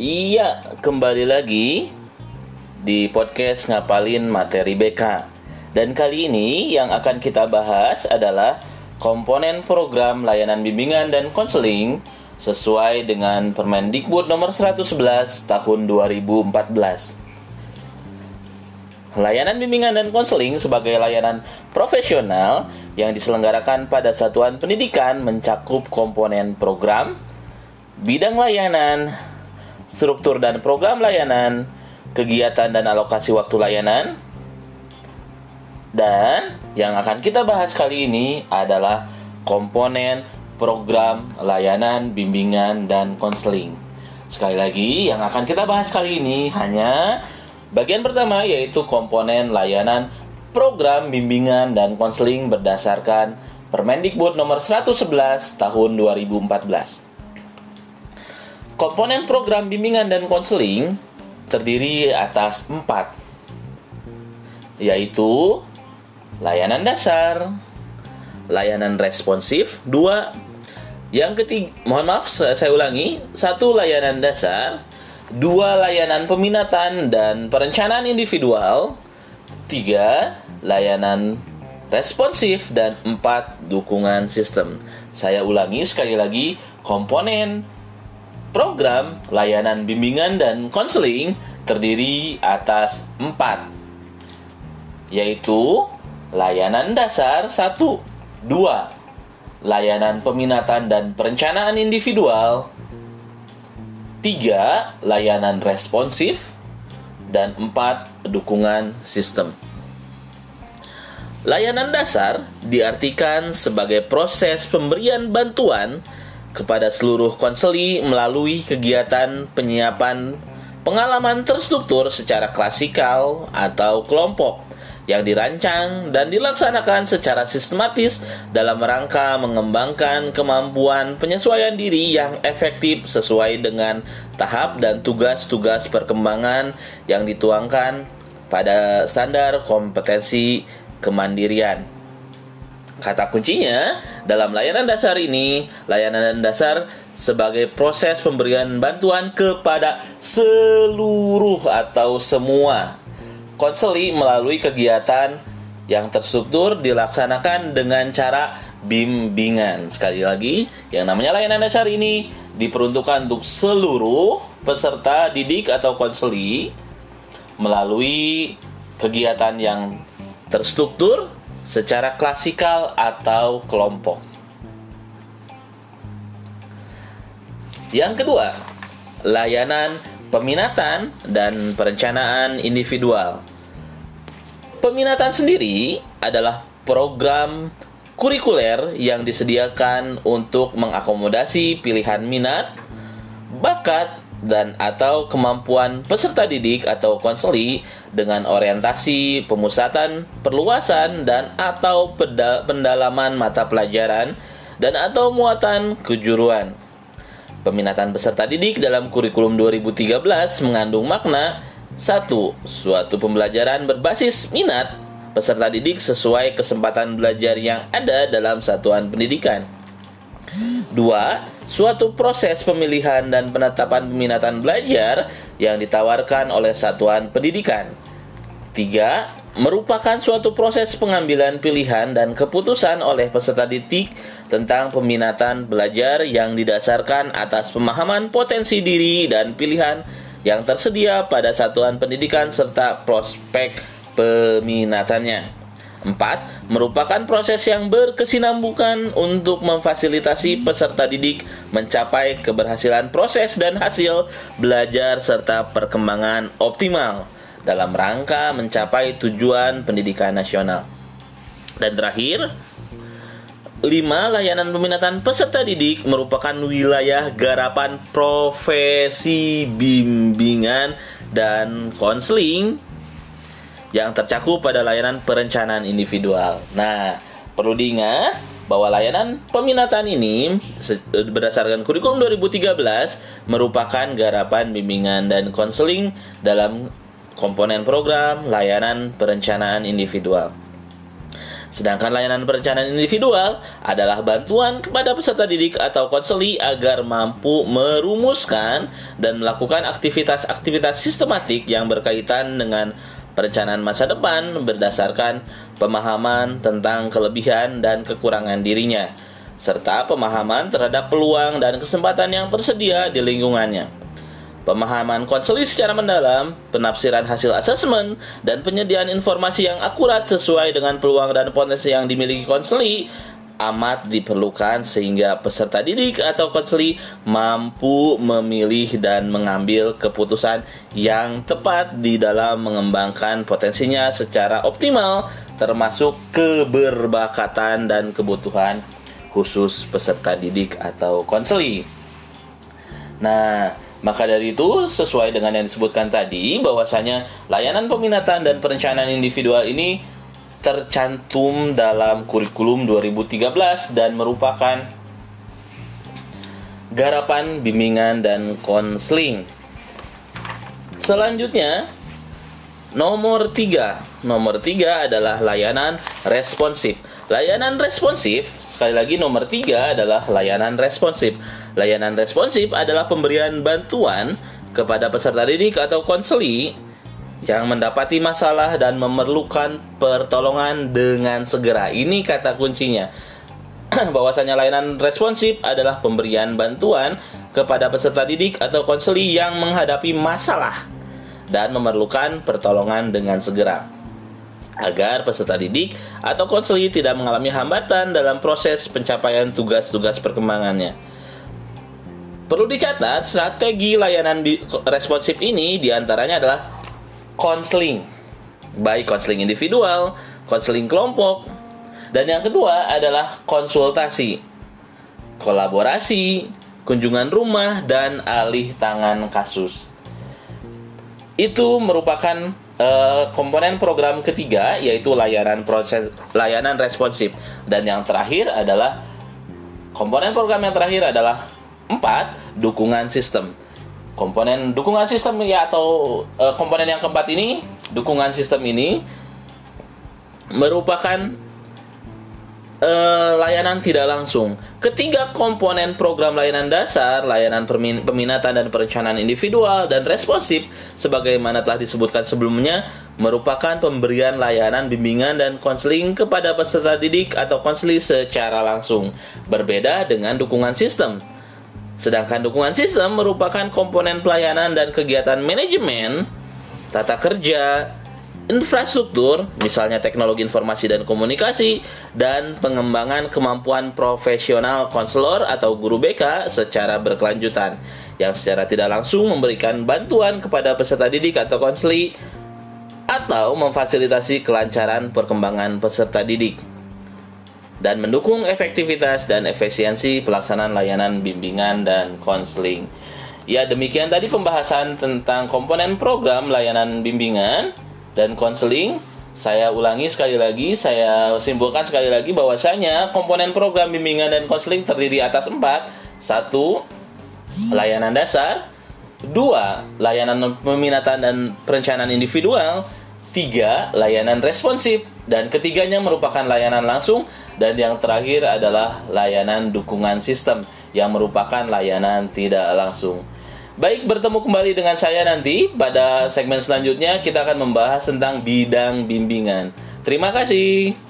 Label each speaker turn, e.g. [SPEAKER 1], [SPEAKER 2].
[SPEAKER 1] Iya, kembali lagi di podcast ngapalin materi BK. Dan kali ini yang akan kita bahas adalah komponen program layanan bimbingan dan konseling sesuai dengan Permendikbud nomor 111 tahun 2014. Layanan bimbingan dan konseling sebagai layanan profesional yang diselenggarakan pada satuan pendidikan mencakup komponen program, bidang layanan, struktur dan program layanan, kegiatan dan alokasi waktu layanan. Dan yang akan kita bahas kali ini adalah komponen program layanan bimbingan dan konseling. Sekali lagi, yang akan kita bahas kali ini hanya bagian pertama yaitu komponen layanan program bimbingan dan konseling berdasarkan Permendikbud nomor 111 tahun 2014. Komponen program bimbingan dan konseling terdiri atas empat, yaitu layanan dasar, layanan responsif, dua, yang ketiga, mohon maaf saya, ulangi, satu layanan dasar, dua layanan peminatan dan perencanaan individual, tiga layanan responsif dan empat dukungan sistem. Saya ulangi sekali lagi komponen Program layanan bimbingan dan konseling terdiri atas empat, yaitu layanan dasar satu, dua, layanan peminatan dan perencanaan individual, tiga, layanan responsif, dan empat, dukungan sistem. Layanan dasar diartikan sebagai proses pemberian bantuan kepada seluruh konseli melalui kegiatan penyiapan pengalaman terstruktur secara klasikal atau kelompok yang dirancang dan dilaksanakan secara sistematis dalam rangka mengembangkan kemampuan penyesuaian diri yang efektif sesuai dengan tahap dan tugas-tugas perkembangan yang dituangkan pada standar kompetensi kemandirian. Kata kuncinya dalam layanan dasar ini, layanan dasar sebagai proses pemberian bantuan kepada seluruh atau semua konseli melalui kegiatan yang terstruktur dilaksanakan dengan cara bimbingan. Sekali lagi, yang namanya layanan dasar ini diperuntukkan untuk seluruh peserta didik atau konseli melalui kegiatan yang terstruktur secara klasikal atau kelompok. Yang kedua, layanan peminatan dan perencanaan individual. Peminatan sendiri adalah program kurikuler yang disediakan untuk mengakomodasi pilihan minat, bakat, dan atau kemampuan peserta didik atau konseli dengan orientasi pemusatan, perluasan dan atau pendalaman mata pelajaran dan atau muatan kejuruan. Peminatan peserta didik dalam kurikulum 2013 mengandung makna satu, Suatu pembelajaran berbasis minat peserta didik sesuai kesempatan belajar yang ada dalam satuan pendidikan. Dua, suatu proses pemilihan dan penetapan peminatan belajar yang ditawarkan oleh satuan pendidikan. Tiga, merupakan suatu proses pengambilan pilihan dan keputusan oleh peserta didik tentang peminatan belajar yang didasarkan atas pemahaman potensi diri dan pilihan yang tersedia pada satuan pendidikan serta prospek peminatannya. 4. Merupakan proses yang berkesinambungan untuk memfasilitasi peserta didik mencapai keberhasilan proses dan hasil belajar serta perkembangan optimal dalam rangka mencapai tujuan pendidikan nasional. Dan terakhir, 5. Layanan peminatan peserta didik merupakan wilayah garapan profesi bimbingan dan konseling yang tercakup pada layanan perencanaan individual. Nah, perlu diingat bahwa layanan peminatan ini berdasarkan kurikulum 2013 merupakan garapan bimbingan dan konseling dalam komponen program layanan perencanaan individual. Sedangkan layanan perencanaan individual adalah bantuan kepada peserta didik atau konseli agar mampu merumuskan dan melakukan aktivitas-aktivitas sistematik yang berkaitan dengan perencanaan masa depan berdasarkan pemahaman tentang kelebihan dan kekurangan dirinya, serta pemahaman terhadap peluang dan kesempatan yang tersedia di lingkungannya. Pemahaman konseli secara mendalam, penafsiran hasil asesmen, dan penyediaan informasi yang akurat sesuai dengan peluang dan potensi yang dimiliki konseli amat diperlukan sehingga peserta didik atau konseli mampu memilih dan mengambil keputusan yang tepat di dalam mengembangkan potensinya secara optimal termasuk keberbakatan dan kebutuhan khusus peserta didik atau konseli. Nah, maka dari itu, sesuai dengan yang disebutkan tadi, bahwasanya layanan peminatan dan perencanaan individual ini tercantum dalam kurikulum 2013 dan merupakan garapan bimbingan dan konseling. Selanjutnya, nomor 3. Nomor 3 adalah layanan responsif. Layanan responsif, sekali lagi nomor 3 adalah layanan responsif Layanan responsif adalah pemberian bantuan kepada peserta didik atau konseli yang mendapati masalah dan memerlukan pertolongan dengan segera. Ini kata kuncinya. bahwasanya layanan responsif adalah pemberian bantuan kepada peserta didik atau konseli yang menghadapi masalah dan memerlukan pertolongan dengan segera agar peserta didik atau konseli tidak mengalami hambatan dalam proses pencapaian tugas-tugas perkembangannya. Perlu dicatat, strategi layanan responsif ini di antaranya adalah konseling, baik konseling individual, konseling kelompok, dan yang kedua adalah konsultasi, kolaborasi, kunjungan rumah, dan alih tangan kasus. Itu merupakan uh, komponen program ketiga, yaitu layanan proses layanan responsif, dan yang terakhir adalah komponen program yang terakhir adalah Empat, dukungan sistem. Komponen dukungan sistem ya atau uh, komponen yang keempat ini, dukungan sistem ini merupakan uh, layanan tidak langsung. Ketiga komponen program layanan dasar, layanan peminatan dan perencanaan individual dan responsif sebagaimana telah disebutkan sebelumnya merupakan pemberian layanan bimbingan dan konseling kepada peserta didik atau konseli secara langsung. Berbeda dengan dukungan sistem Sedangkan dukungan sistem merupakan komponen pelayanan dan kegiatan manajemen, tata kerja, infrastruktur, misalnya teknologi informasi dan komunikasi, dan pengembangan kemampuan profesional konselor atau guru BK secara berkelanjutan, yang secara tidak langsung memberikan bantuan kepada peserta didik atau konseli atau memfasilitasi kelancaran perkembangan peserta didik dan mendukung efektivitas dan efisiensi pelaksanaan layanan bimbingan dan konseling. Ya, demikian tadi pembahasan tentang komponen program layanan bimbingan dan konseling. Saya ulangi sekali lagi, saya simpulkan sekali lagi bahwasanya komponen program bimbingan dan konseling terdiri atas empat. Satu, layanan dasar. Dua, layanan peminatan dan perencanaan individual. Tiga, layanan responsif. Dan ketiganya merupakan layanan langsung dan yang terakhir adalah layanan dukungan sistem yang merupakan layanan tidak langsung. Baik, bertemu kembali dengan saya nanti pada segmen selanjutnya kita akan membahas tentang bidang bimbingan. Terima kasih.